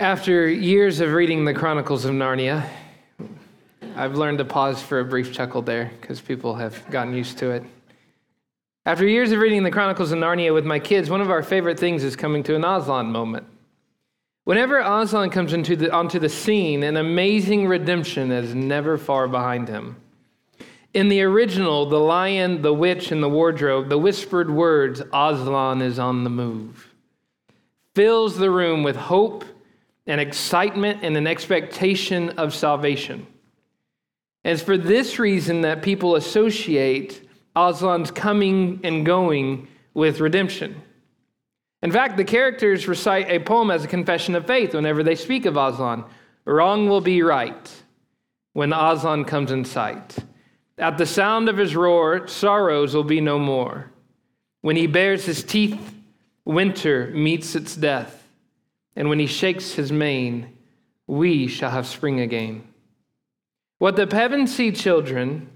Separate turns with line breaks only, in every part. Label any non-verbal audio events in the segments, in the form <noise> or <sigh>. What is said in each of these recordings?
After years of reading the Chronicles of Narnia, I've learned to pause for a brief chuckle there because people have gotten used to it. After years of reading the Chronicles of Narnia with my kids, one of our favorite things is coming to an Aslan moment. Whenever Aslan comes into the, onto the scene, an amazing redemption is never far behind him. In the original, The Lion, the Witch, and the Wardrobe, the whispered words, Aslan is on the move, fills the room with hope and excitement and an expectation of salvation. And it's for this reason that people associate Aslan's coming and going with redemption. In fact, the characters recite a poem as a confession of faith whenever they speak of Aslan. Wrong will be right when Aslan comes in sight. At the sound of his roar, sorrows will be no more. When he bares his teeth, winter meets its death. And when he shakes his mane, we shall have spring again. What the Pevensie children,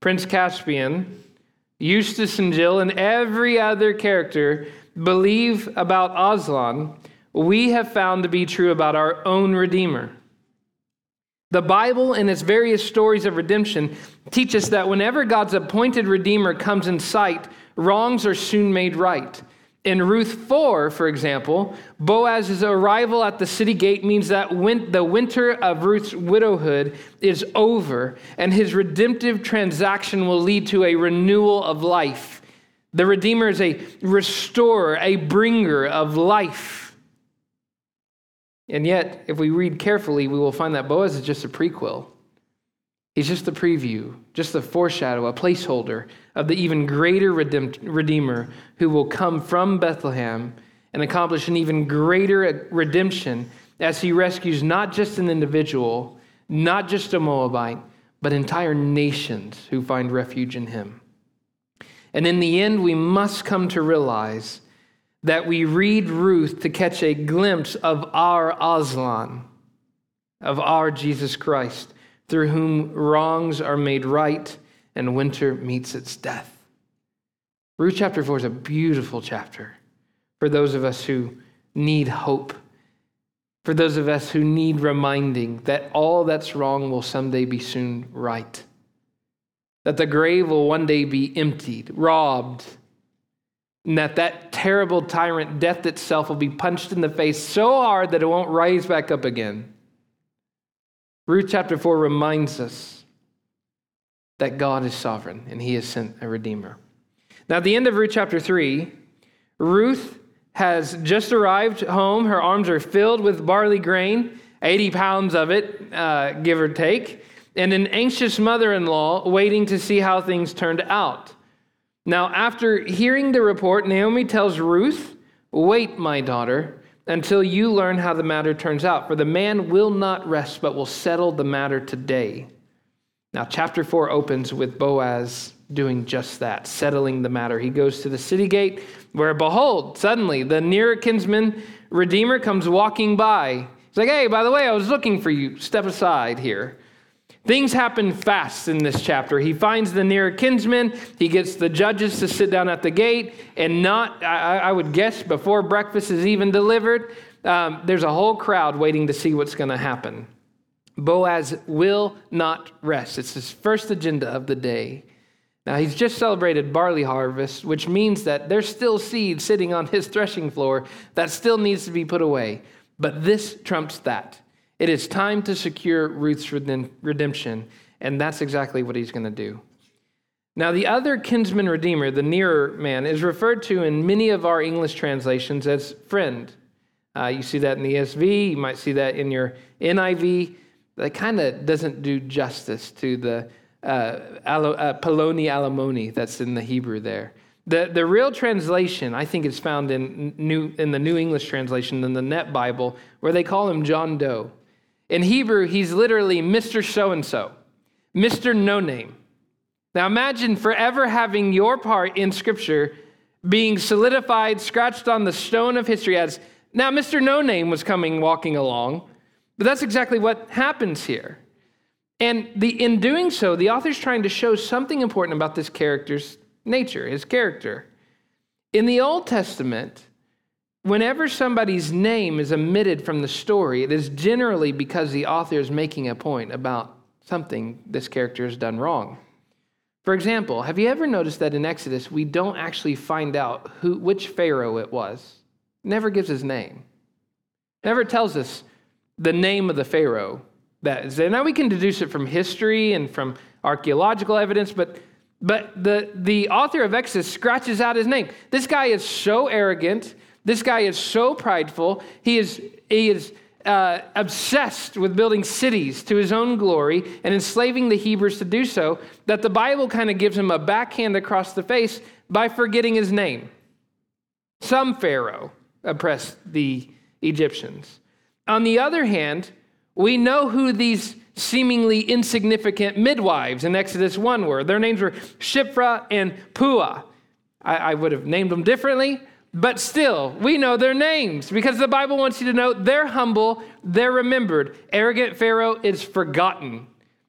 Prince Caspian, Eustace and Jill, and every other character believe about Aslan, we have found to be true about our own Redeemer. The Bible and its various stories of redemption teach us that whenever God's appointed Redeemer comes in sight, wrongs are soon made right. In Ruth 4, for example, Boaz's arrival at the city gate means that win- the winter of Ruth's widowhood is over, and his redemptive transaction will lead to a renewal of life. The Redeemer is a restorer, a bringer of life. And yet, if we read carefully, we will find that Boaz is just a prequel. He's just the preview, just the foreshadow, a placeholder of the even greater Redeemer who will come from Bethlehem and accomplish an even greater redemption as he rescues not just an individual, not just a Moabite, but entire nations who find refuge in him. And in the end, we must come to realize that we read Ruth to catch a glimpse of our Aslan, of our Jesus Christ through whom wrongs are made right and winter meets its death. Ruth chapter 4 is a beautiful chapter for those of us who need hope, for those of us who need reminding that all that's wrong will someday be soon right, that the grave will one day be emptied, robbed, and that that terrible tyrant, death itself, will be punched in the face so hard that it won't rise back up again. Ruth chapter 4 reminds us that God is sovereign and he has sent a redeemer. Now, at the end of Ruth chapter 3, Ruth has just arrived home. Her arms are filled with barley grain, 80 pounds of it, uh, give or take, and an anxious mother in law waiting to see how things turned out. Now, after hearing the report, Naomi tells Ruth, Wait, my daughter, until you learn how the matter turns out. For the man will not rest, but will settle the matter today. Now, chapter 4 opens with Boaz doing just that, settling the matter. He goes to the city gate, where behold, suddenly the near kinsman redeemer comes walking by. He's like, hey, by the way, I was looking for you. Step aside here. Things happen fast in this chapter. He finds the near kinsman. He gets the judges to sit down at the gate, and not, I, I would guess, before breakfast is even delivered, um, there's a whole crowd waiting to see what's going to happen. Boaz will not rest. It's his first agenda of the day. Now, he's just celebrated barley harvest, which means that there's still seed sitting on his threshing floor that still needs to be put away. But this trumps that. It is time to secure Ruth's redemption, and that's exactly what he's going to do. Now, the other kinsman redeemer, the nearer man, is referred to in many of our English translations as friend. Uh, you see that in the ESV, you might see that in your NIV. That kind of doesn't do justice to the uh, uh, Peloni Almoni that's in the Hebrew there. The, the real translation, I think, is found in, new, in the New English translation, in the Net Bible, where they call him John Doe. In Hebrew, he's literally Mr. So and so, Mr. No Name. Now imagine forever having your part in Scripture being solidified, scratched on the stone of history as now Mr. No Name was coming walking along. But that's exactly what happens here. And the, in doing so, the author's trying to show something important about this character's nature, his character. In the Old Testament, whenever somebody's name is omitted from the story, it is generally because the author is making a point about something this character has done wrong. For example, have you ever noticed that in Exodus we don't actually find out who, which Pharaoh it was? Never gives his name. Never tells us the name of the Pharaoh that is there. Now we can deduce it from history and from archaeological evidence, but but the, the author of Exodus scratches out his name. This guy is so arrogant. This guy is so prideful. He is, he is uh, obsessed with building cities to his own glory and enslaving the Hebrews to do so that the Bible kind of gives him a backhand across the face by forgetting his name. Some Pharaoh oppressed the Egyptians. On the other hand, we know who these seemingly insignificant midwives in Exodus 1 were. Their names were Shiphrah and Puah. I, I would have named them differently, but still, we know their names because the Bible wants you to know they're humble, they're remembered. Arrogant Pharaoh is forgotten.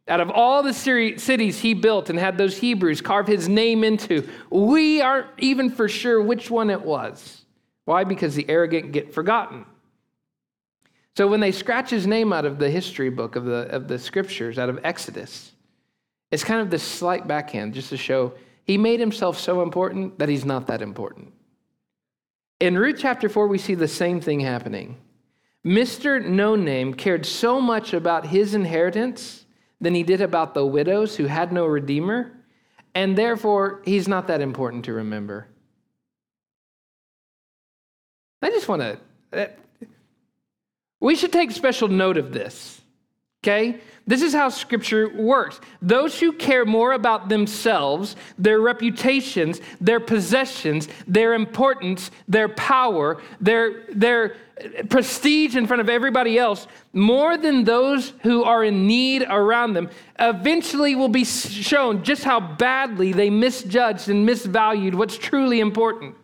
Out of all the cities he built and had those Hebrews carve his name into, we aren't even for sure which one it was. Why? Because the arrogant get forgotten. So when they scratch his name out of the history book of the, of the scriptures, out of Exodus, it's kind of this slight backhand just to show he made himself so important that he's not that important. In Ruth chapter 4, we see the same thing happening. Mr. No Name cared so much about his inheritance than he did about the widows who had no redeemer, and therefore he's not that important to remember. I just want to eh, we should take special note of this, okay? This is how scripture works. Those who care more about themselves, their reputations, their possessions, their importance, their power, their, their prestige in front of everybody else, more than those who are in need around them, eventually will be shown just how badly they misjudged and misvalued what's truly important.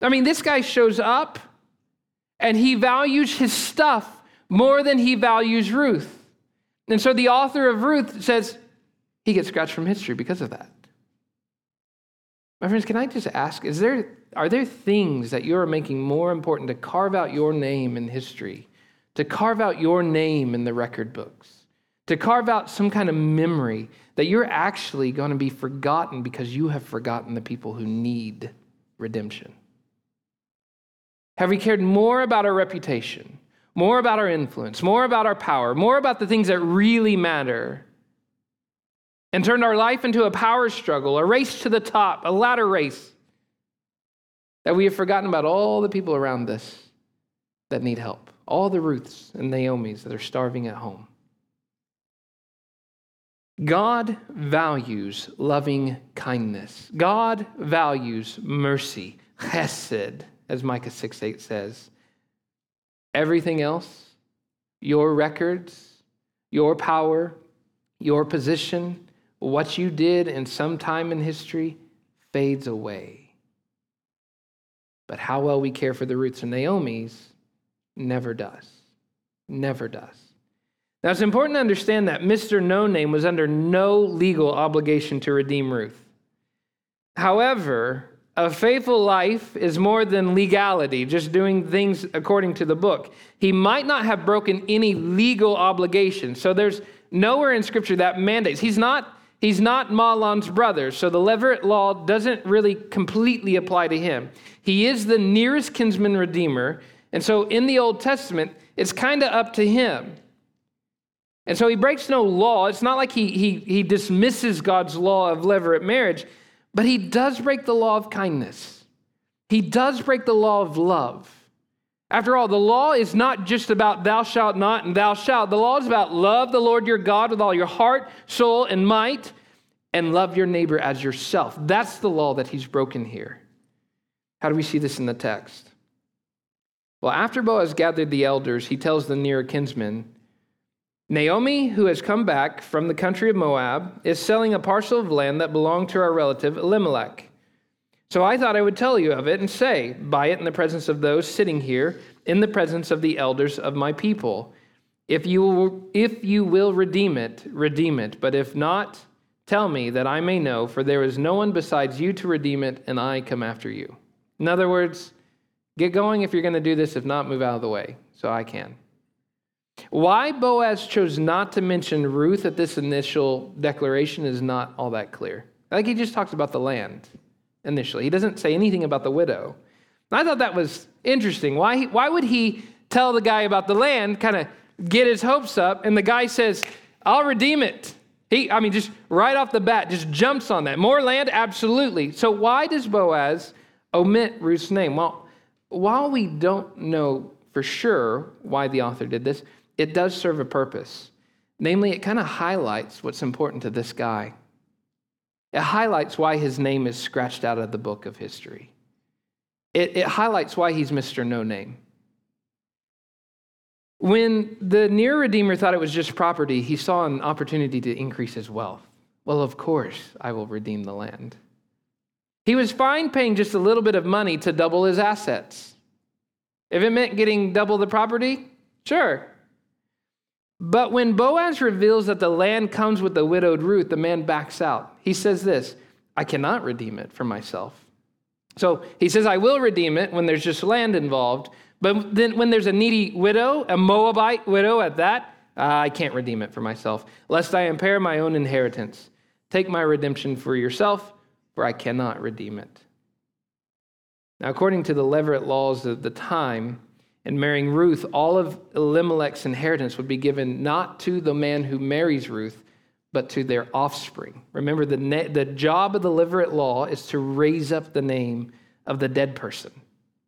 I mean, this guy shows up and he values his stuff more than he values Ruth. And so the author of Ruth says he gets scratched from history because of that. My friends, can I just ask, is there, are there things that you are making more important to carve out your name in history, to carve out your name in the record books, to carve out some kind of memory that you're actually going to be forgotten because you have forgotten the people who need redemption? Have we cared more about our reputation, more about our influence, more about our power, more about the things that really matter, and turned our life into a power struggle, a race to the top, a ladder race, that we have forgotten about all the people around us that need help, all the Ruths and Naomi's that are starving at home? God values loving kindness. God values mercy, chesed as Micah 6 8 says. Everything else, your records, your power, your position, what you did in some time in history fades away. But how well we care for the roots of Naomi's never does. Never does. Now, it's important to understand that Mr. No Name was under no legal obligation to redeem Ruth. However, a faithful life is more than legality, just doing things according to the book. He might not have broken any legal obligation. So there's nowhere in Scripture that mandates. He's not, he's not Mahlon's brother, so the Levirate law doesn't really completely apply to him. He is the nearest kinsman redeemer. And so in the Old Testament, it's kind of up to him. And so he breaks no law. It's not like he, he, he dismisses God's law of levirate marriage. But he does break the law of kindness. He does break the law of love. After all, the law is not just about thou shalt not and thou shalt. The law is about love the Lord your God with all your heart, soul, and might, and love your neighbor as yourself. That's the law that he's broken here. How do we see this in the text? Well, after Boaz gathered the elders, he tells the near kinsmen, Naomi, who has come back from the country of Moab, is selling a parcel of land that belonged to our relative Elimelech. So I thought I would tell you of it and say, Buy it in the presence of those sitting here, in the presence of the elders of my people. If you will, if you will redeem it, redeem it. But if not, tell me that I may know, for there is no one besides you to redeem it, and I come after you. In other words, Get going if you're going to do this. If not, move out of the way so I can. Why Boaz chose not to mention Ruth at this initial declaration is not all that clear. Like he just talks about the land initially. He doesn't say anything about the widow. I thought that was interesting. Why, why would he tell the guy about the land, kind of get his hopes up, and the guy says, I'll redeem it? He, I mean, just right off the bat, just jumps on that. More land? Absolutely. So why does Boaz omit Ruth's name? Well, while we don't know for sure why the author did this, it does serve a purpose. Namely, it kind of highlights what's important to this guy. It highlights why his name is scratched out of the book of history. It, it highlights why he's Mr. No Name. When the near Redeemer thought it was just property, he saw an opportunity to increase his wealth. Well, of course, I will redeem the land. He was fine paying just a little bit of money to double his assets. If it meant getting double the property, sure. But when Boaz reveals that the land comes with the widowed Ruth, the man backs out. He says this I cannot redeem it for myself. So he says, I will redeem it when there's just land involved. But then when there's a needy widow, a Moabite widow at that, uh, I can't redeem it for myself, lest I impair my own inheritance. Take my redemption for yourself, for I cannot redeem it. Now, according to the Levirate laws of the time, in marrying Ruth, all of Elimelech's inheritance would be given not to the man who marries Ruth, but to their offspring. Remember, the, na- the job of the Levirate law is to raise up the name of the dead person,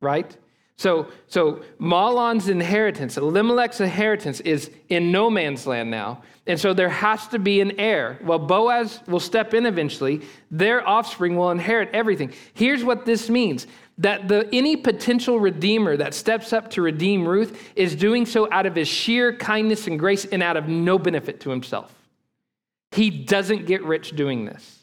right? So, so Mahlon's inheritance, Elimelech's inheritance, is in no man's land now. And so there has to be an heir. Well, Boaz will step in eventually. Their offspring will inherit everything. Here's what this means that the, any potential redeemer that steps up to redeem Ruth is doing so out of his sheer kindness and grace and out of no benefit to himself. He doesn't get rich doing this.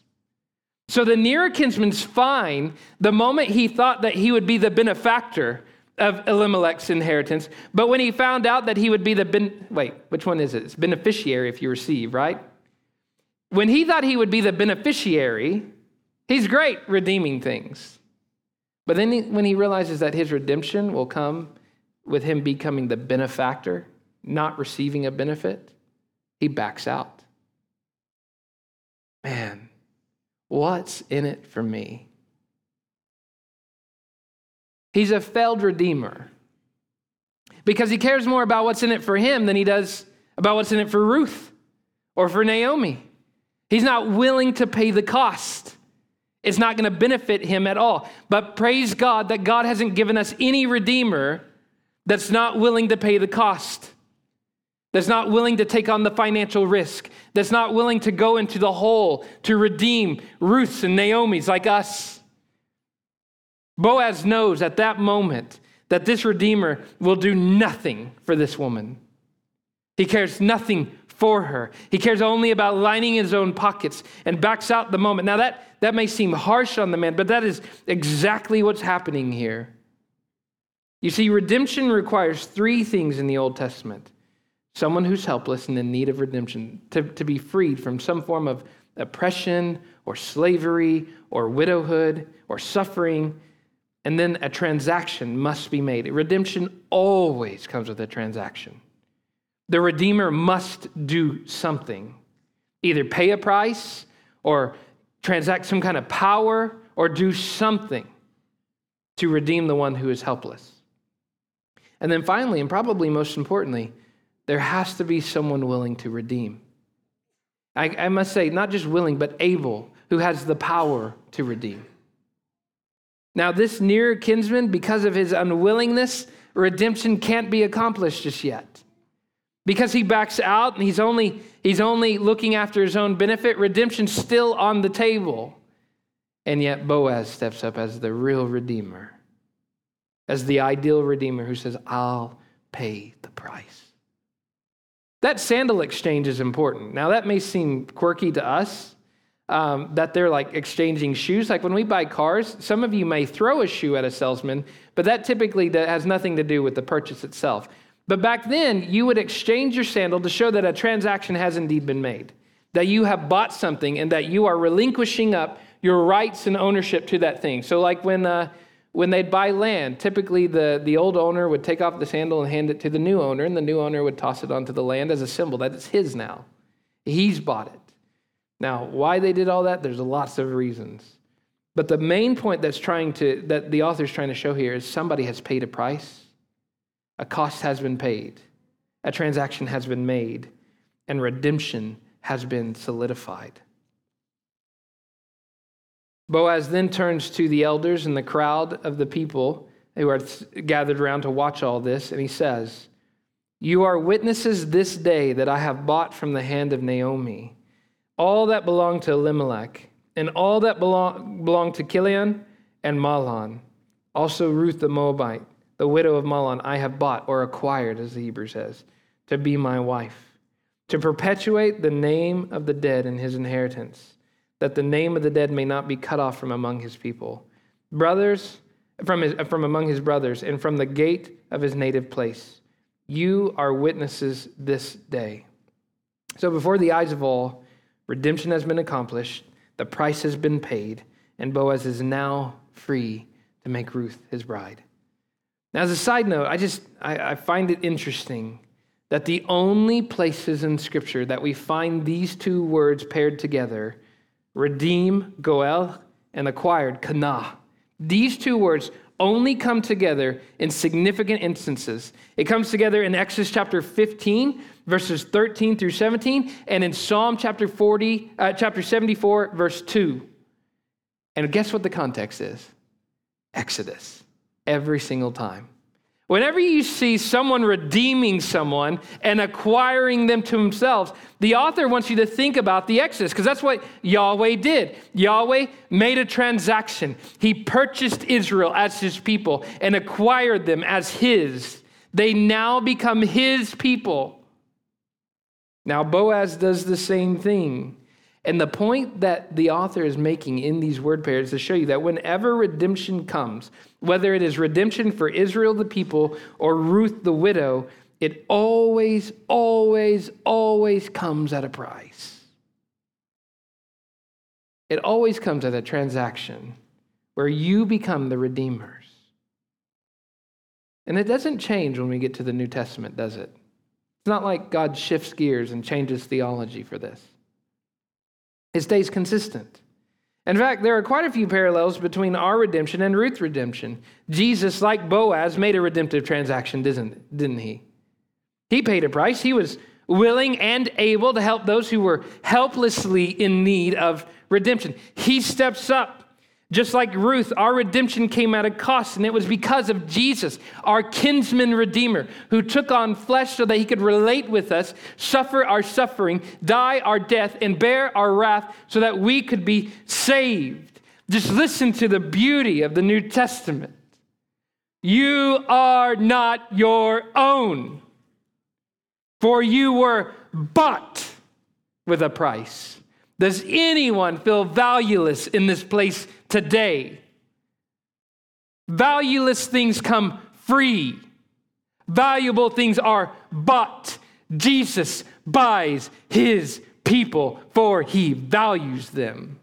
So the nearer kinsman's fine the moment he thought that he would be the benefactor of Elimelech's inheritance, but when he found out that he would be the ben- wait, which one is it? It's beneficiary if you receive, right? When he thought he would be the beneficiary, he's great redeeming things. But then he, when he realizes that his redemption will come with him becoming the benefactor, not receiving a benefit, he backs out. Man, what's in it for me? He's a failed redeemer because he cares more about what's in it for him than he does about what's in it for Ruth or for Naomi. He's not willing to pay the cost. It's not going to benefit him at all. But praise God that God hasn't given us any redeemer that's not willing to pay the cost, that's not willing to take on the financial risk, that's not willing to go into the hole to redeem Ruth's and Naomi's like us. Boaz knows at that moment that this redeemer will do nothing for this woman. He cares nothing for her. He cares only about lining his own pockets and backs out the moment. Now, that, that may seem harsh on the man, but that is exactly what's happening here. You see, redemption requires three things in the Old Testament someone who's helpless and in need of redemption, to, to be freed from some form of oppression or slavery or widowhood or suffering. And then a transaction must be made. Redemption always comes with a transaction. The Redeemer must do something, either pay a price or transact some kind of power or do something to redeem the one who is helpless. And then finally, and probably most importantly, there has to be someone willing to redeem. I, I, must say, not just willing, but able, who has the power to redeem. Now, this near kinsman, because of his unwillingness, redemption can't be accomplished just yet. Because he backs out and he's only, he's only looking after his own benefit, redemption's still on the table. And yet Boaz steps up as the real redeemer, as the ideal redeemer who says, I'll pay the price. That sandal exchange is important. Now, that may seem quirky to us, um, that they're like exchanging shoes. Like when we buy cars, some of you may throw a shoe at a salesman, but that typically has nothing to do with the purchase itself. But back then, you would exchange your sandal to show that a transaction has indeed been made, that you have bought something and that you are relinquishing up your rights and ownership to that thing. So, like when, uh, when they'd buy land, typically the, the old owner would take off the sandal and hand it to the new owner, and the new owner would toss it onto the land as a symbol that it's his now. He's bought it. Now, why they did all that, there's lots of reasons. But the main point that's trying to that the author's trying to show here is somebody has paid a price. A cost has been paid. A transaction has been made, and redemption has been solidified. Boaz then turns to the elders and the crowd of the people who are gathered around to watch all this, and he says, You are witnesses this day that I have bought from the hand of Naomi all that belonged to Elimelech, and all that belong, belonged to Chilion and Mahlon. Also, Ruth the Moabite, the widow of Mahlon, I have bought or acquired, as the Hebrew says, to be my wife, to perpetuate the name of the dead in his inheritance that the name of the dead may not be cut off from among his people. Brothers, from, his, from among his brothers, and from the gate of his native place. You are witnesses this day. So, before the eyes of all, redemption has been accomplished, the price has been paid, and Boaz is now free to make Ruth his bride. Now, as a side note, I just I, I find it interesting that the only places in Scripture that we find these two words paired together redeem, goel, and acquired, kana. These two words only come together in significant instances. It comes together in Exodus chapter 15, verses 13 through 17, and in Psalm chapter 40, uh, chapter 74, verse 2. And guess what the context is? Exodus. Every single time. Whenever you see someone redeeming someone and acquiring them to themselves, the author wants you to think about the Exodus because that's what Yahweh did. Yahweh made a transaction. He purchased Israel as his people and acquired them as his. They now become his people. Now, Boaz does the same thing. And the point that the author is making in these word pairs is to show you that whenever redemption comes, whether it is redemption for Israel the people or Ruth the widow, it always, always, always comes at a price. It always comes at a transaction where you become the redeemers. And it doesn't change when we get to the New Testament, does it? It's not like God shifts gears and changes theology for this. It stays consistent. In fact, there are quite a few parallels between our redemption and Ruth's redemption. Jesus, like Boaz, made a redemptive transaction, didn't, didn't he? He paid a price. He was willing and able to help those who were helplessly in need of redemption. He steps up just like Ruth, our redemption came at a cost, and it was because of Jesus, our kinsman redeemer, who took on flesh so that he could relate with us, suffer our suffering, die our death, and bear our wrath so that we could be saved. Just listen to the beauty of the New Testament. You are not your own, for you were bought with a price. Does anyone feel valueless in this place today? Valueless things come free. Valuable things are bought. Jesus buys his people for he values them.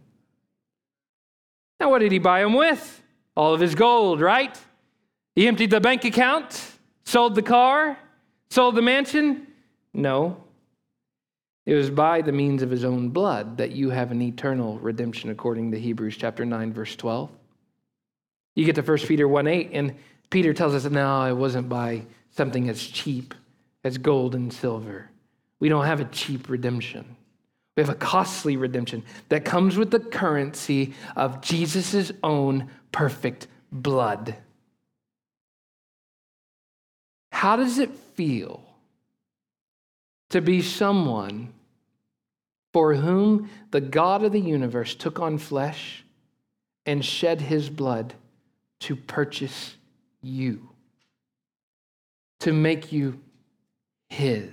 Now, what did he buy them with? All of his gold, right? He emptied the bank account, sold the car, sold the mansion? No. It was by the means of his own blood that you have an eternal redemption, according to Hebrews chapter 9, verse 12. You get to 1 Peter 1 8, and Peter tells us, no, it wasn't by something as cheap as gold and silver. We don't have a cheap redemption. We have a costly redemption that comes with the currency of Jesus' own perfect blood. How does it feel to be someone for whom the God of the universe took on flesh and shed his blood to purchase you, to make you his.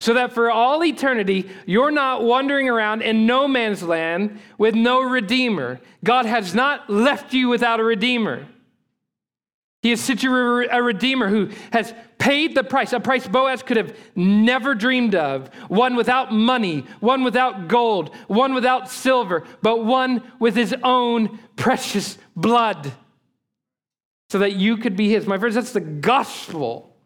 So that for all eternity, you're not wandering around in no man's land with no redeemer. God has not left you without a redeemer. He is such a, redeemer who has paid the price, a price Boaz could have never dreamed of. One without money, one without gold, one without silver, but one with his own precious blood. so that you could be his. My friends, that's the gospel.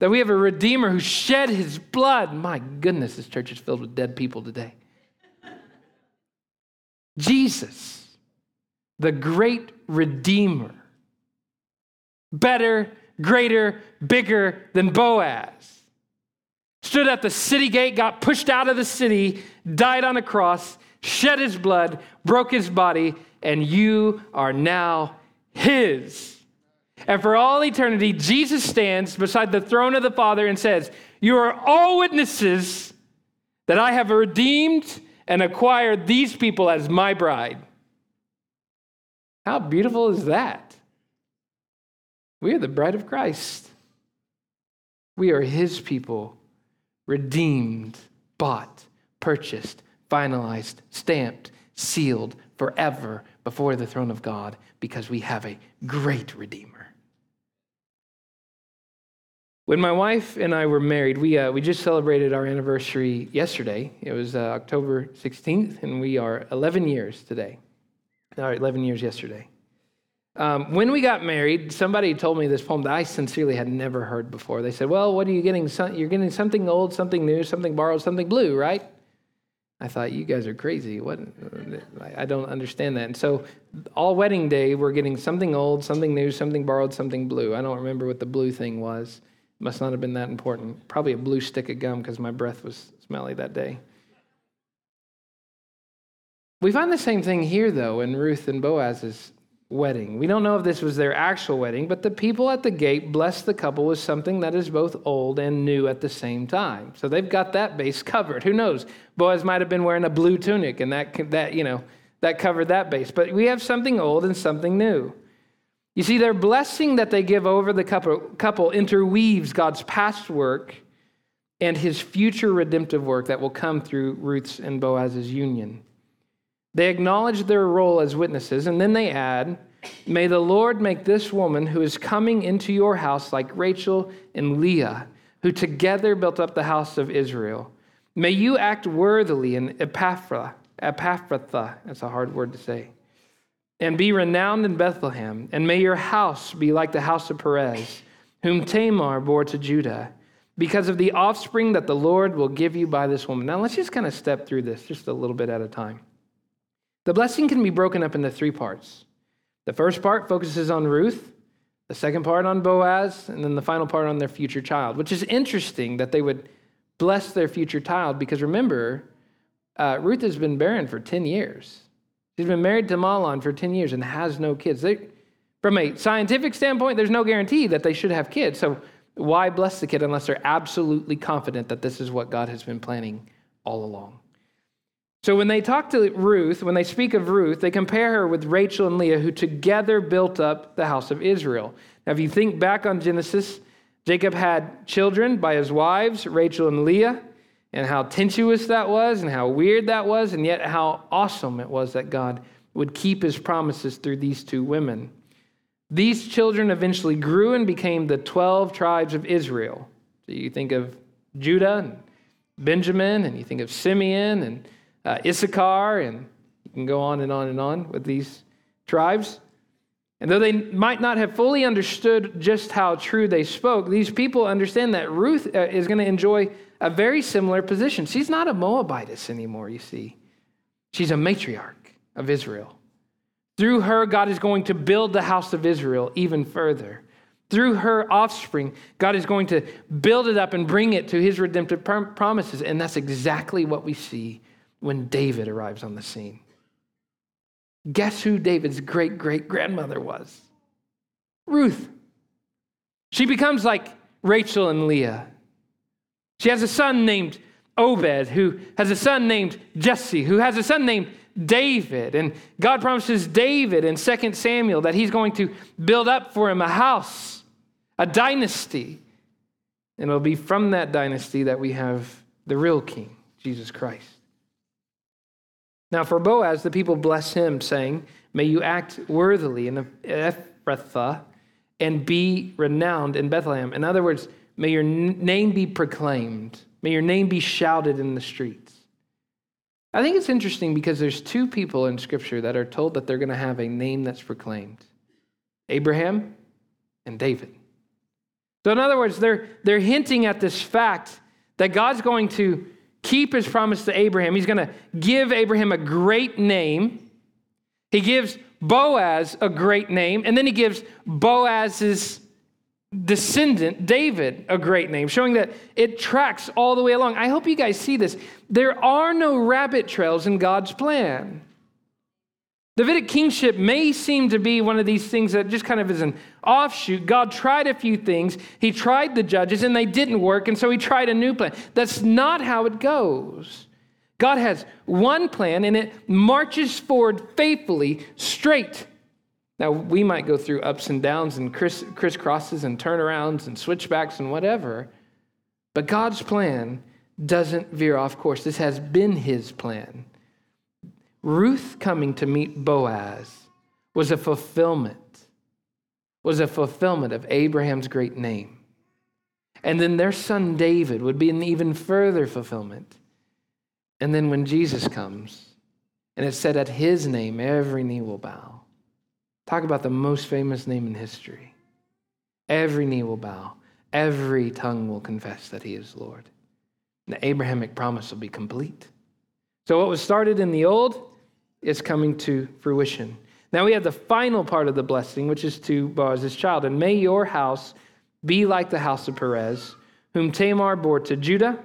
That we have a Redeemer who shed his blood. My goodness, this church is filled with dead people today. Jesus, the great Redeemer, better, greater, bigger than Boaz, stood at the city gate, got pushed out of the city, died on a cross, shed his blood, broke his body, and you are now his. And for all eternity, Jesus stands beside the throne of the Father and says, You are all witnesses that I have redeemed and acquired these people as my bride. How beautiful is that? We are the bride of Christ. We are his people, redeemed, bought, purchased, finalized, stamped, sealed forever before the throne of God because we have a great Redeemer. When my wife and I were married, we, uh, we just celebrated our anniversary yesterday. It was uh, October 16th, and we are 11 years today. All right, 11 years yesterday. Um, when we got married, somebody told me this poem that I sincerely had never heard before. They said, Well, what are you getting? You're getting something old, something new, something borrowed, something blue, right? I thought, You guys are crazy. What? I don't understand that. And so, all wedding day, we're getting something old, something new, something borrowed, something blue. I don't remember what the blue thing was. It Must not have been that important. Probably a blue stick of gum because my breath was smelly that day. We find the same thing here, though, in Ruth and Boaz's wedding. We don't know if this was their actual wedding, but the people at the gate blessed the couple with something that is both old and new at the same time. So they've got that base <laughs> covered. Who knows? Boaz might have been wearing a blue tunic, and that, that you know, that covered that base. But we have something old and something new. You see, their blessing that they give over the couple, couple interweaves God's past work and his future redemptive work that will come through Ruth's and Boaz's union. They acknowledge their role as witnesses, and then they add, May the Lord make this woman who is coming into your house like Rachel and Leah, who together built up the house of Israel. May you act worthily in Epaphra, Epaphratha, that's a hard word to say, and be renowned in Bethlehem, and may your house be like the house of Perez, whom Tamar bore to Judah, because of the offspring that the Lord will give you by this woman. Now, let's just kind of step through this just a little bit at a time. The blessing can be broken up into three parts. The first part focuses on Ruth, the second part on Boaz, and then the final part on their future child, which is interesting that they would bless their future child because remember, uh, Ruth has been barren for 10 years. She's been married to Mahlon for 10 years and has no kids. They, from a scientific standpoint, there's no guarantee that they should have kids. So why bless the kid unless they're absolutely confident that this is what God has been planning all along? So when they talk to Ruth, when they speak of Ruth, they compare her with Rachel and Leah, who together built up the house of Israel. Now, if you think back on Genesis, Jacob had children by his wives, Rachel and Leah and how tenuous that was and how weird that was, and yet how awesome it was that God would keep his promises through these two women. These children eventually grew and became the 12 tribes of Israel. So you think of Judah and Benjamin, and you think of Simeon and uh, Issachar, and you can go on and on and on with these tribes. And though they might not have fully understood just how true they spoke, these people understand that Ruth uh, is going to enjoy a very similar position. She's not a Moabitess anymore, you see. She's a matriarch of Israel. Through her, God is going to build the house of Israel even further. Through her offspring, God is going to build it up and bring it to his redemptive promises. And that's exactly what we see when David arrives on the scene. Guess who David's great great grandmother was? Ruth. She becomes like Rachel and Leah. She has a son named Obed, who has a son named Jesse, who has a son named David. And God promises David in 2 Samuel that he's going to build up for him a house, a dynasty. And it'll be from that dynasty that we have the real king, Jesus Christ. Now, for Boaz, the people bless him, saying, May you act worthily in Ephrathah and be renowned in Bethlehem. In other words, may your name be proclaimed, may your name be shouted in the streets. I think it's interesting because there's two people in Scripture that are told that they're going to have a name that's proclaimed Abraham and David. So, in other words, they're, they're hinting at this fact that God's going to keep his promise to Abraham. He's going to give Abraham a great name. He gives Boaz a great name, and then he gives Boaz's descendant, David, a great name, showing that it tracks all the way along. I hope you guys see this. There are no rabbit trails in God's plan. Davidic kingship may seem to be one of these things that just kind of is an offshoot. God tried a few things. He tried the judges and they didn't work, and so he tried a new plan. That's not how it goes. God has one plan and it marches forward faithfully, straight. Now, we might go through ups and downs and criss- crisscrosses and turnarounds and switchbacks and whatever, but God's plan doesn't veer off course. This has been his plan. Ruth coming to meet Boaz was a fulfillment, was a fulfillment of Abraham's great name. And then their son David would be an even further fulfillment. And then when Jesus comes, and it's said at his name, every knee will bow. Talk about the most famous name in history. Every knee will bow, every tongue will confess that he is Lord. The Abrahamic promise will be complete. So, what was started in the old is coming to fruition. Now we have the final part of the blessing, which is to Boaz's child. And may your house be like the house of Perez, whom Tamar bore to Judah,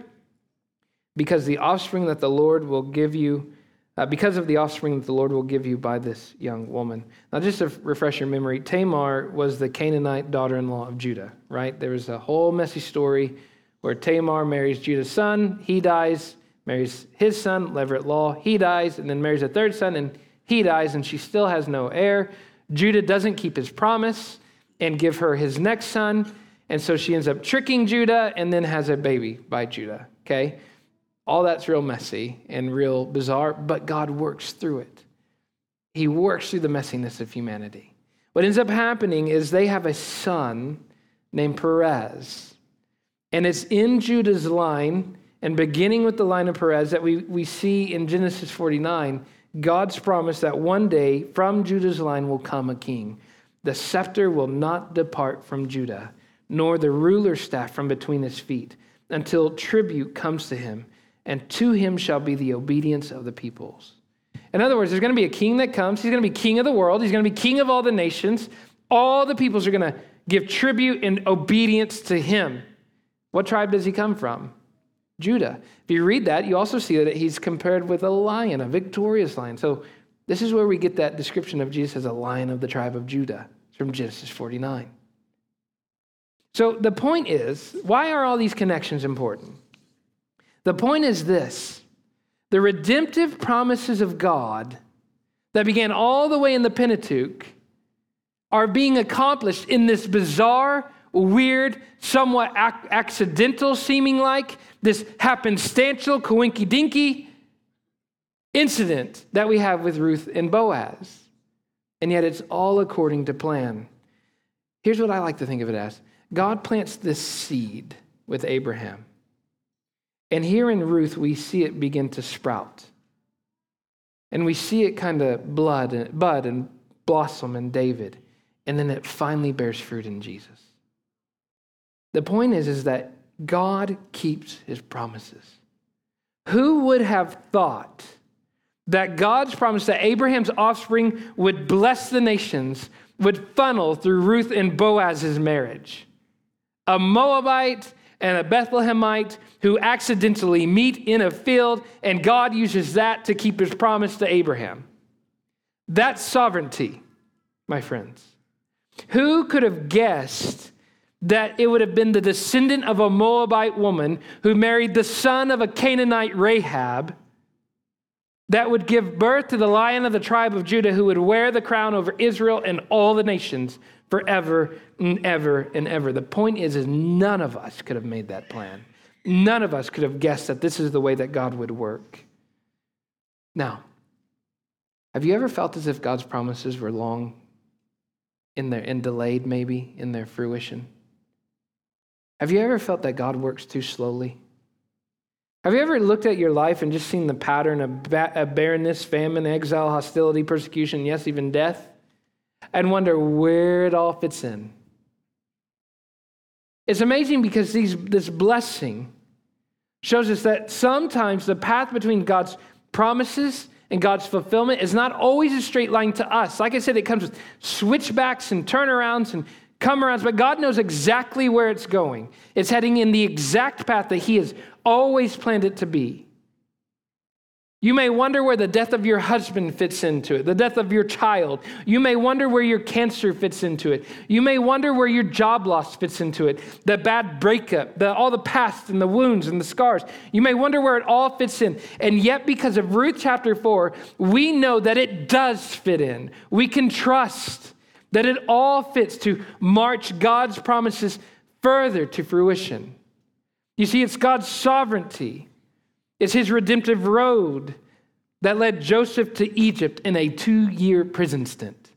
because the offspring that the Lord will give you, uh, because of the offspring that the Lord will give you by this young woman. Now, just to refresh your memory, Tamar was the Canaanite daughter in law of Judah, right? There was a whole messy story where Tamar marries Judah's son, he dies, marries his son, Levirate Law. He dies, and then marries a third son, and he dies, and she still has no heir. Judah doesn't keep his promise and give her his next son, and so she ends up tricking Judah and then has a baby by Judah. Okay? All that's real messy and real bizarre, but God works through it. He works through the messiness of humanity. What ends up happening is they have a son named Perez, and it's in Judah's line and beginning with the line of Perez that we, we see in Genesis 49, God's promise that one day from Judah's line will come a king. The scepter will not depart from Judah, nor the ruler's staff from between his feet, until tribute comes to him, and to him shall be the obedience of the peoples. In other words, there's going to be a king that comes. He's going to be king of the world. He's going to be king of all the nations. All the peoples are going to give tribute and obedience to him. What tribe does he come from? Judah. If you read that, you also see that he's compared with a lion, a victorious lion. So this is where we get that description of Jesus as a lion of the tribe of Judah. It's from Genesis 49. So the point is, why are all these connections important? The point is this the redemptive promises of God that began all the way in the Pentateuch are being accomplished in this bizarre, weird, somewhat ac- accidental seeming like, this happenstantial, coinky dinky incident that we have with Ruth and Boaz. And yet it's all according to plan. Here's what I like to think of it as God plants this seed with Abraham. And here in Ruth, we see it begin to sprout. And we see it kind of blood and bud and blossom in David. And then it finally bears fruit in Jesus. The point is, is that God keeps his promises. Who would have thought that God's promise that Abraham's offspring would bless the nations would funnel through Ruth and Boaz's marriage? A Moabite and a Bethlehemite who accidentally meet in a field, and God uses that to keep his promise to Abraham. That's sovereignty, my friends. Who could have guessed that it would have been the descendant of a Moabite woman who married the son of a Canaanite Rahab that would give birth to the lion of the tribe of Judah who would wear the crown over Israel and all the nations forever and ever and ever. The point is is none of us could have made that plan. None of us could have guessed that this is the way that God would work. Now, have you ever felt as if God's promises were long in their and delayed maybe in their fruition? Have you ever felt that God works too slowly? Have you ever looked at your life and just seen the pattern of, ba- barrenness, famine, exile, hostility, persecution, yes, even death, and wonder where it all fits in? It's amazing because these, this blessing shows us that sometimes the path between God's promises and God's fulfillment is not always a straight line to us. Like I said, it comes with switchbacks and turnarounds and come arounds, but God knows exactly where it's going. It's heading in the exact path that He has always planned it to be. You may wonder where the death of your husband fits into it, the death of your child. You may wonder where your cancer fits into it. You may wonder where your job loss fits into it, the bad breakup, the, all the past and the wounds and the scars. You may wonder where it all fits in. And yet, because of Ruth chapter 4, we know that it does fit in. We can trust that it all fits to march God's promises further to fruition. You see, it's God's sovereignty it's his redemptive road that led Joseph to Egypt in a two year prison stint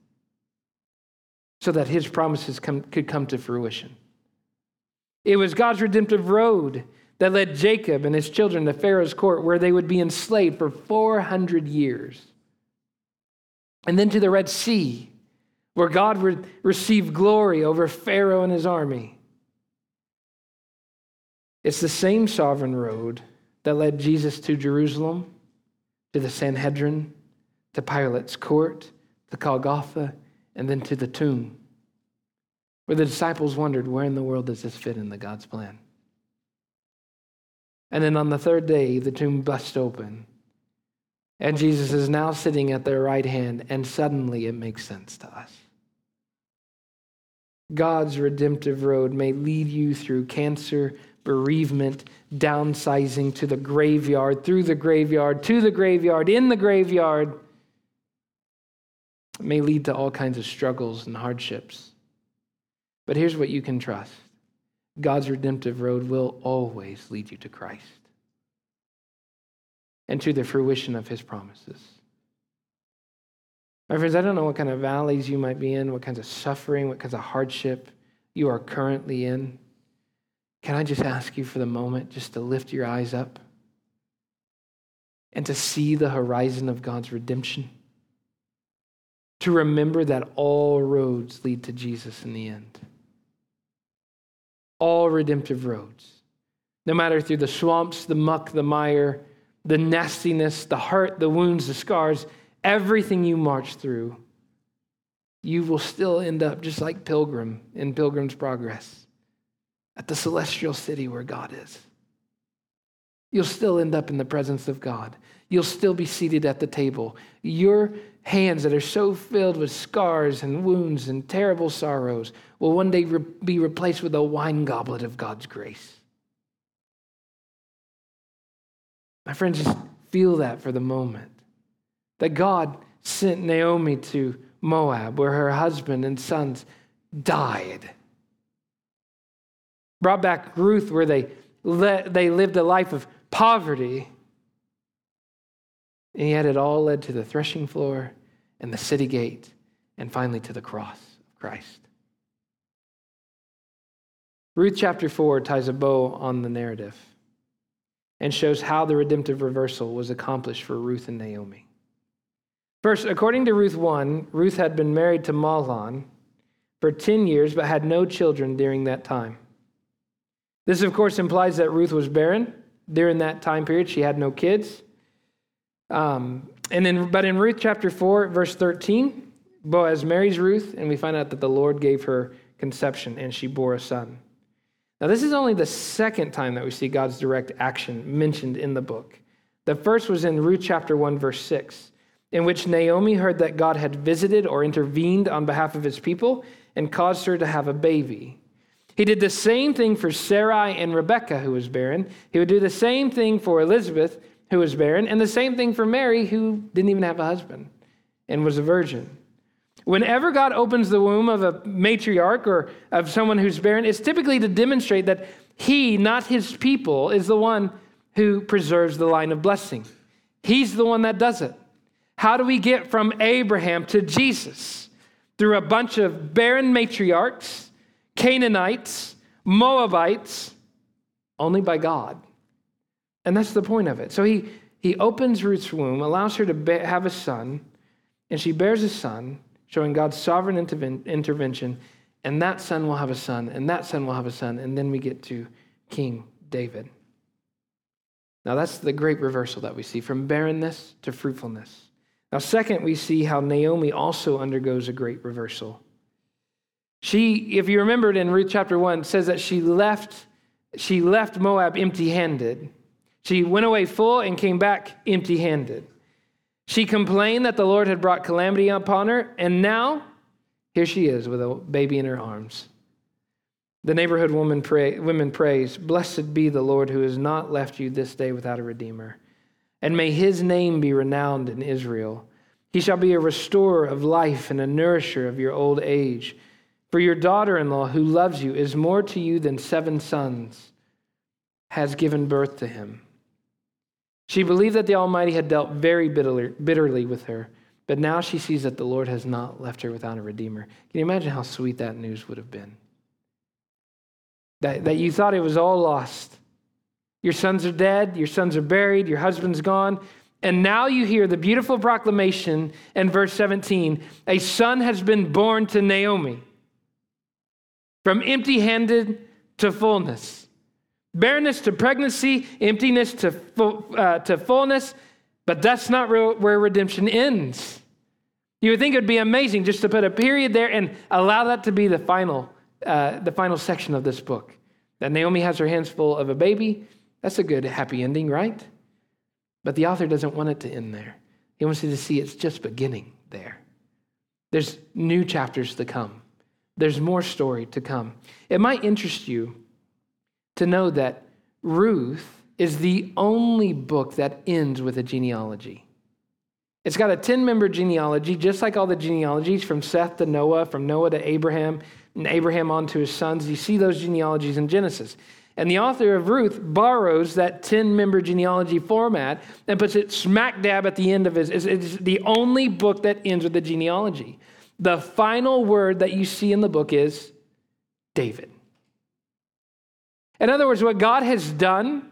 so that his promises come, could come to fruition. It was God's redemptive road that led Jacob and his children to Pharaoh's court, where they would be enslaved for 400 years. And then to the Red Sea, where God would receive glory over Pharaoh and his army. It's the same sovereign road that led Jesus to Jerusalem, to the Sanhedrin, to Pilate's court, to Golgotha, and then to the tomb, where the disciples wondered, where in the world does this fit in the God's plan? And then on the third day, the tomb bust open. And Jesus is now sitting at their right hand, and suddenly it makes sense to us. God's redemptive road may lead you through cancer, bereavement, downsizing to the graveyard, through the graveyard, to the graveyard, in the graveyard. It may lead to all kinds of struggles and hardships. But here's what you can trust God's redemptive road will always lead you to Christ and to the fruition of his promises. My friends, I don't know what kind of valleys you might be in, what kinds of suffering, what kinds of hardship you are currently in. Can I just ask you for the moment just to lift your eyes up and to see the horizon of God's redemption? To remember that all roads lead to Jesus in the end. All redemptive roads. No matter through the swamps, the muck, the mire, the nastiness, the hurt, the wounds, the scars, everything you march through, you will still end up just like Pilgrim in Pilgrim's Progress at the celestial city where God is. You'll still end up in the presence of God. You'll still be seated at the table. Your hands that are so filled with scars and wounds and terrible sorrows will one day re- be replaced with a wine goblet of God's grace. My friends, just feel that for the moment. That God sent Naomi to Moab, where her husband and sons died brought back Ruth, where they, let, they lived a life of poverty. And yet it all led to the threshing floor and the city gate and finally to the cross of Christ. Ruth chapter 4 ties a bow on the narrative and shows how the redemptive reversal was accomplished for Ruth and Naomi. First, according to Ruth 1, Ruth had been married to Mahlon for 10 years but had no children during that time. This, of course, implies that Ruth was barren during that time period. She had no kids. Um, and then, but in Ruth chapter 4, verse 13, Boaz marries Ruth, and we find out that the Lord gave her conception and she bore a son. Now, this is only the second time that we see God's direct action mentioned in the book. The first was in Ruth chapter 1, verse 6, in which Naomi heard that God had visited or intervened on behalf of his people and caused her to have a baby. He did the same thing for Sarai and Rebekah, who was barren. He would do the same thing for Elizabeth, who was barren, and the same thing for Mary, who didn't even have a husband and was a virgin. Whenever God opens the womb of a matriarch or of someone who's barren, it's typically to demonstrate that he, not his people, is the one who preserves the line of blessing. He's the one that does it. How do we get from Abraham to Jesus? Through a bunch of barren matriarchs Canaanites, Moabites, only by God. And that's the point of it. So he, he opens Ruth's womb, allows her to be- have a son, and she bears a son, showing God's sovereign interven- intervention. And that son will have a son, and that son will have a son. And then we get to King David. Now, that's the great reversal that we see from barrenness to fruitfulness. Now, second, we see how Naomi also undergoes a great reversal. She, if you remembered in Ruth chapter 1, says that she left, she left Moab empty handed. She went away full and came back empty handed. She complained that the Lord had brought calamity upon her, and now here she is with a baby in her arms. The neighborhood woman pray, women prays, Blessed be the Lord who has not left you this day without a redeemer. And may his name be renowned in Israel. He shall be a restorer of life and a nourisher of your old age. For your daughter in law, who loves you, is more to you than seven sons, has given birth to him. She believed that the Almighty had dealt very bitterly with her, but now she sees that the Lord has not left her without a Redeemer. Can you imagine how sweet that news would have been? That, that you thought it was all lost. Your sons are dead, your sons are buried, your husband's gone. And now you hear the beautiful proclamation in verse 17 a son has been born to Naomi from empty handed to fullness, barrenness to pregnancy, emptiness to, full, uh, to fullness. But that's not where redemption ends. You would think it would be amazing just to put a period there and allow that to be the final, uh, the final section of this book. That Naomi has her hands full of a baby. That's a good, happy ending, right? But the author doesn't want it to end there. He wants you to see it's just beginning there. There's new chapters to come. There's more story to come. It might interest you to know that Ruth is the only book that ends with a genealogy. It's got a 10 member genealogy, just like all the genealogies from Seth to Noah, from Noah to Abraham, and Abraham on to his sons. You see those genealogies in Genesis. And the author of Ruth borrows that 10 member genealogy format and puts it smack dab at the end of his. It's the only book that ends with a genealogy the final word that you see in the book is David. In other words, what God has done,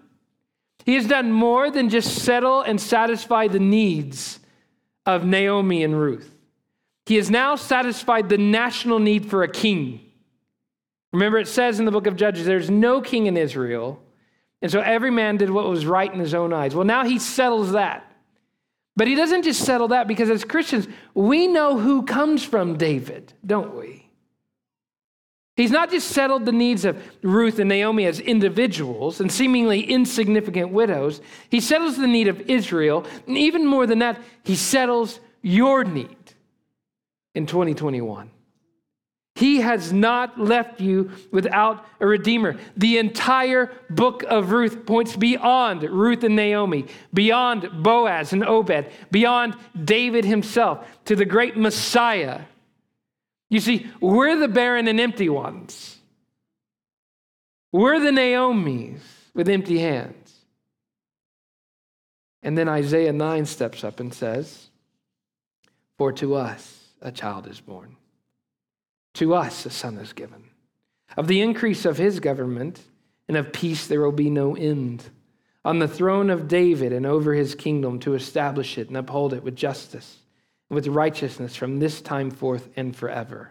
He has done more than just settle and satisfy the needs of Naomi and Ruth. He has now satisfied the national need for a king. Remember, it says in the book of Judges, there's no king in Israel. And so every man did what was right in his own eyes. Well, now he settles that. But he doesn't just settle that because as Christians, we know who comes from David, don't we? He's not just settled the needs of Ruth and Naomi as individuals and seemingly insignificant widows. He settles the need of Israel. And even more than that, he settles your need in 2021. He has not left you without a redeemer. The entire book of Ruth points beyond Ruth and Naomi, beyond Boaz and Obed, beyond David himself to the great Messiah. You see, we're the barren and empty ones. We're the Naomis with empty hands. And then Isaiah 9 steps up and says, For to us a child is born to us a son is given. Of the increase of his government and of peace there will be no end. On the throne of David and over his kingdom to establish it and uphold it with justice and with righteousness from this time forth and forever.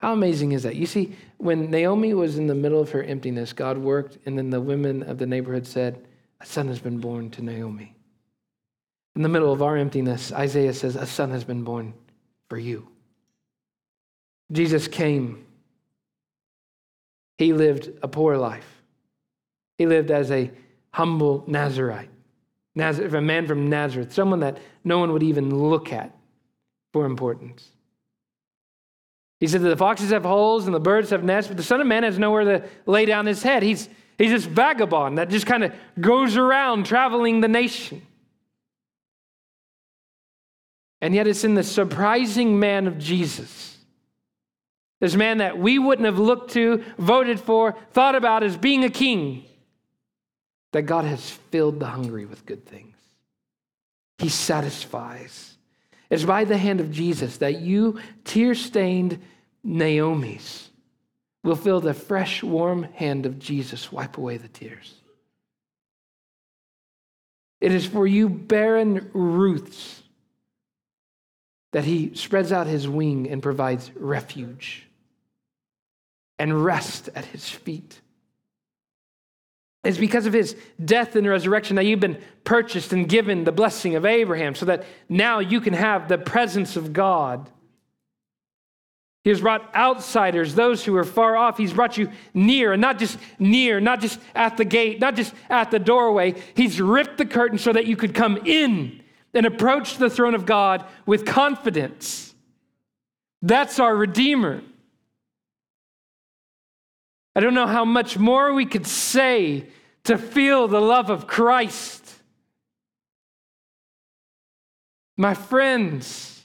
How amazing is that? You see, when Naomi was in the middle of her emptiness, God worked, and then the women of the neighborhood said, A son has been born to Naomi. In the middle of our emptiness, Isaiah says, A son has been born for you. Jesus came. He lived a poor life. He lived as a humble Nazarite, Nazareth, a man from Nazareth, someone that no one would even look at for importance. He said that the foxes have holes and the birds have nests, but the Son of Man has nowhere to lay down his head. He's, he's this vagabond that just kind of goes around traveling the nation. And yet it's in the surprising man of Jesus this man that we wouldn't have looked to, voted for, thought about as being a king, that God has filled the hungry with good things. He satisfies. It's by the hand of Jesus that you, tear stained Naomi's, will feel the fresh, warm hand of Jesus wipe away the tears. It is for you barren Ruths that he spreads out his wing and provides refuge and rest at his feet. It's because of his death and resurrection that you've been purchased and given the blessing of Abraham so that now you can have the presence of God. He has brought outsiders, those who are far off. He's brought you near, and not just near, not just at the gate, not just at the doorway. He's ripped the curtain so that you could come in and approach the throne of God with confidence. That's our Redeemer. I don't know how much more we could say to feel the love of Christ. My friends,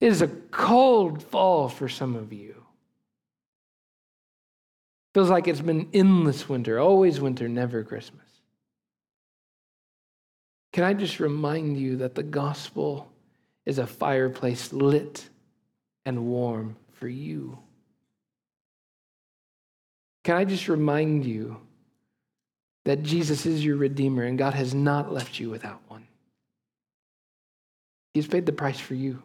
it is a cold fall for some of you. Feels like it's been endless winter, always winter, never Christmas. Can I just remind you that the gospel is a fireplace lit and warm for you? Can I just remind you that Jesus is your Redeemer and God has not left you without one? He's paid the price for you.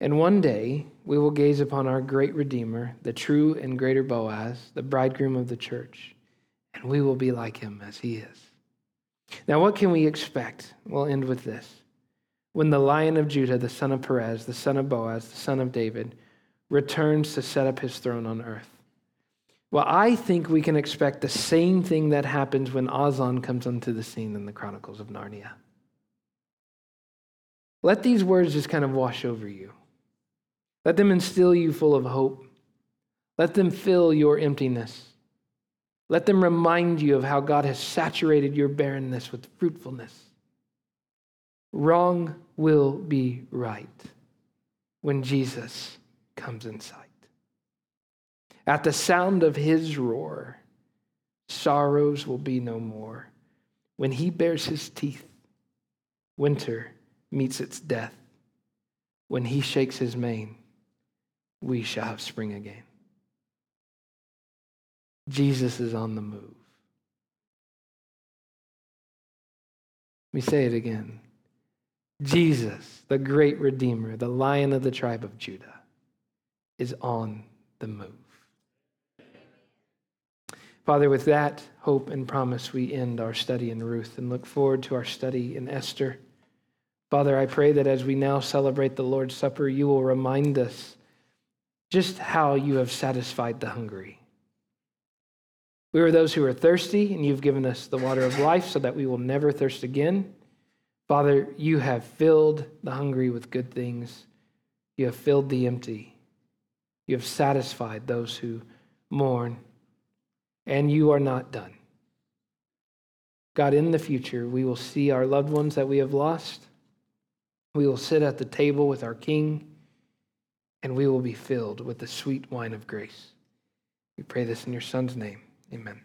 And one day we will gaze upon our great Redeemer, the true and greater Boaz, the bridegroom of the church, and we will be like him as he is. Now, what can we expect? We'll end with this. When the lion of Judah, the son of Perez, the son of Boaz, the son of David, returns to set up his throne on earth. Well, I think we can expect the same thing that happens when Aslan comes onto the scene in the Chronicles of Narnia. Let these words just kind of wash over you. Let them instill you full of hope. Let them fill your emptiness. Let them remind you of how God has saturated your barrenness with fruitfulness. Wrong will be right when Jesus comes in sight. At the sound of his roar, sorrows will be no more. When he bares his teeth, winter meets its death. When he shakes his mane, we shall have spring again. Jesus is on the move. Let me say it again. Jesus, the great Redeemer, the Lion of the tribe of Judah is on the move. Father, with that hope and promise, we end our study in Ruth and look forward to our study in Esther. Father, I pray that as we now celebrate the Lord's Supper, you will remind us just how you have satisfied the hungry. We are those who are thirsty, and you've given us the water of life so that we will never thirst again. Father, you have filled the hungry with good things, you have filled the empty you have satisfied those who mourn, and you are not done. God, in the future, we will see our loved ones that we have lost. We will sit at the table with our King, and we will be filled with the sweet wine of grace. We pray this in your Son's name. Amen.